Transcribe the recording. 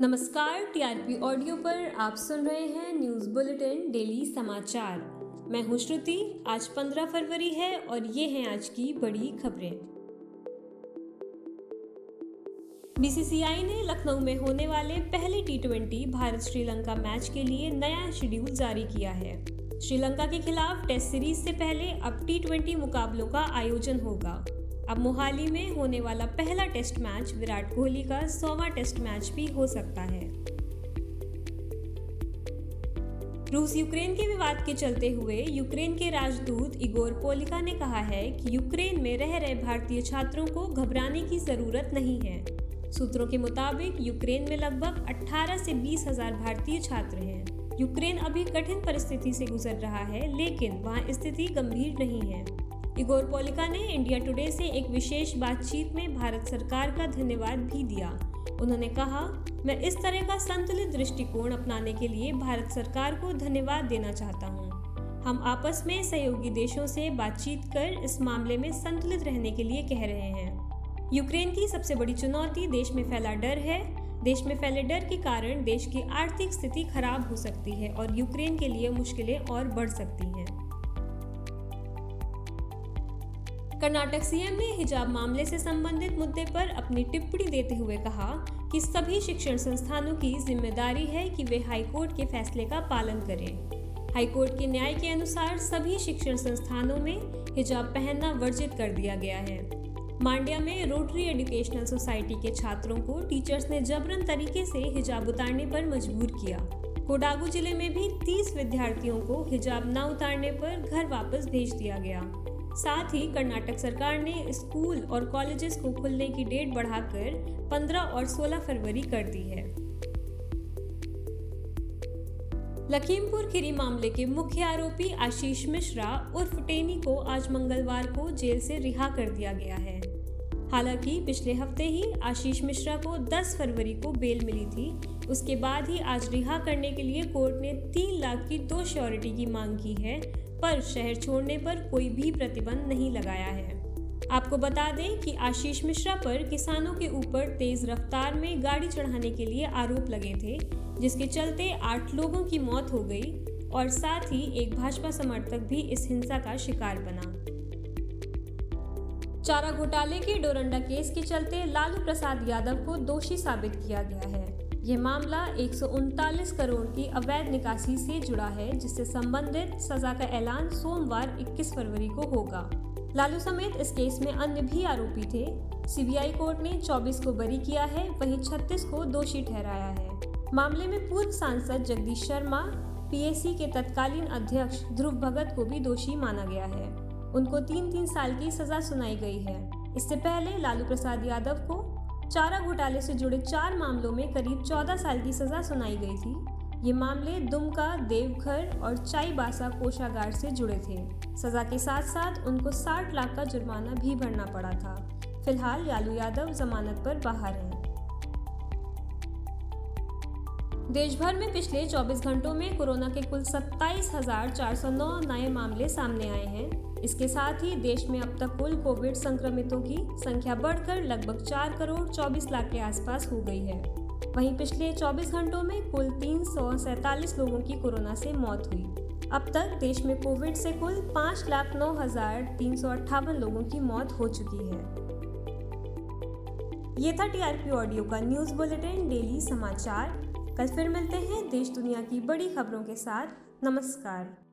नमस्कार, TRP audio पर आप सुन रहे हैं न्यूज़ बुलेटिन, डेली समाचार। मैं हूँ श्रुति, आज 15 फरवरी है और ये हैं आज की बड़ी खबरें। बीसीसीआई ने लखनऊ में होने वाले पहले टी भारत श्रीलंका मैच के लिए नया शेड्यूल जारी किया है। श्रीलंका के खिलाफ टेस्ट सीरीज़ से पहले अब टी मुकाबलों का आयोजन होगा। अब मोहाली में होने वाला पहला टेस्ट मैच विराट कोहली का सौवा टेस्ट मैच भी हो सकता है। रूस यूक्रेन के विवाद के चलते हुए यूक्रेन के राजदूत इगोर पोलिका ने कहा है कि यूक्रेन में रह रहे भारतीय छात्रों को घबराने की ज़रूरत नहीं है। सूत्रों के मुताबिक, यूक्रेन में लगभग 18 से बीस हज़ार भारतीय छात्र हैं। यूक्रेन अभी कठिन परिस्थिति से गुजर रहा है, लेकिन वहाँ स्थिति गंभीर नहीं है। इगोर पोलिका ने इंडिया टुडे से एक विशेष बातचीत में भारत सरकार का धन्यवाद भी दिया। उन्होंने कहा, मैं इस तरह का संतुलित दृष्टिकोण अपनाने के लिए भारत सरकार को धन्यवाद देना चाहता हूँ। हम आपस में सहयोगी देशों से बातचीत कर इस मामले में संतुलित रहने के लिए कह रहे हैं। यूक्रेन की सबसे बड़ी चुनौती देश में फैला डर है। देश में फैले डर के कारण देश की आर्थिक स्थिति खराब हो सकती है और यूक्रेन के लिए मुश्किलें और बढ़ सकती हैं। कर्नाटक सीएम ने हिजाब मामले से संबंधित मुद्दे पर अपनी टिप्पणी देते हुए कहा कि सभी शिक्षण संस्थानों की ज़िम्मेदारी है कि वे हाईकोर्ट के फैसले का पालन करें। हाईकोर्ट के न्याय के अनुसार सभी शिक्षण संस्थानों में हिजाब पहनना वर्जित कर दिया गया है। मांड्या में रोटरी एजुकेशनल सोसाइटी के छात्रों को टीचर्स ने जबरन तरीके से हिजाब उतारने पर मजबूर किया। कोडागू ज़िले में भी 30 विद्यार्थियों को हिजाब न उतारने पर घर वापस भेज दिया गया। साथ ही कर्नाटक सरकार ने स्कूल और कॉलेजेस को खुलने की डेट बढ़ाकर 15 और 16 फरवरी कर दी है। लखीमपुर खीरी मामले के मुख्य आरोपी आशीष मिश्रा उर्फ़ टेनी को आज मंगलवार को जेल से रिहा कर दिया गया है। हालाँकि पिछले हफ़्ते ही आशीष मिश्रा को 10 फरवरी को बेल मिली थी। उसके बाद ही आज रिहा करने के लिए कोर्ट ने तीन लाख की दो श्योरिटी की मांग की है। पर शहर छोड़ने पर कोई भी प्रतिबंध नहीं लगाया है। आपको बता दें कि आशीष मिश्रा पर किसानों के ऊपर तेज रफ्तार में गाड़ी चढ़ाने के लिए आरोप लगे थे, जिसके चलते आठ लोगों की मौत हो गई और साथ ही एक भाजपा समर्थक भी इस हिंसा का शिकार बना। चारा घोटाले के डोरंडा केस के चलते लालू प्रसाद यादव को दोषी साबित किया गया है। यह मामला एक सौ उनतालीस करोड़ की अवैध निकासी से जुड़ा है, जिससे संबंधित सजा का ऐलान सोमवार 21 फरवरी को होगा। लालू समेत इस केस में अन्य भी आरोपी थे। सीबीआई कोर्ट ने 24 को बरी किया है, वहीं 36 को दोषी ठहराया है। मामले में पूर्व सांसद जगदीश शर्मा, पीएसी के तत्कालीन अध्यक्ष ध्रुव भगत को भी दोषी माना गया है। उनको तीन तीन साल की सजा सुनाई गई है। इससे पहले लालू प्रसाद यादव को चारा घोटाले से जुड़े चार मामलों में करीब 14 साल की सजा सुनाई गई थी। ये मामले दुमका, देवघर और चाईबासा कोषागार से जुड़े थे। सजा के साथ साथ उनको 60 लाख का जुर्माना भी भरना पड़ा था। फ़िलहाल लालू यादव जमानत पर बाहर हैं। देश भर में पिछले 24 घंटों में कोरोना के कुल सत्ताईस नए मामले सामने आए हैं। इसके साथ ही देश में अब तक कुल कोविड संक्रमितों की संख्या बढ़कर लगभग चार करोड़ चौबीस लाख के आसपास हो गई है। वहीं पिछले 24 घंटों में कुल तीन लोगों की कोरोना से मौत हुई। अब तक देश में कोविड से कुल पाँच लाख नौ हज़ार तीन सौ अट्ठावन लोगों की मौत हो चुकी है। ये था टीआरपी ऑडियो का न्यूज़ बुलेटिन, डेली समाचार। कल फिर मिलते हैं देश दुनिया की बड़ी खबरों के साथ। नमस्कार।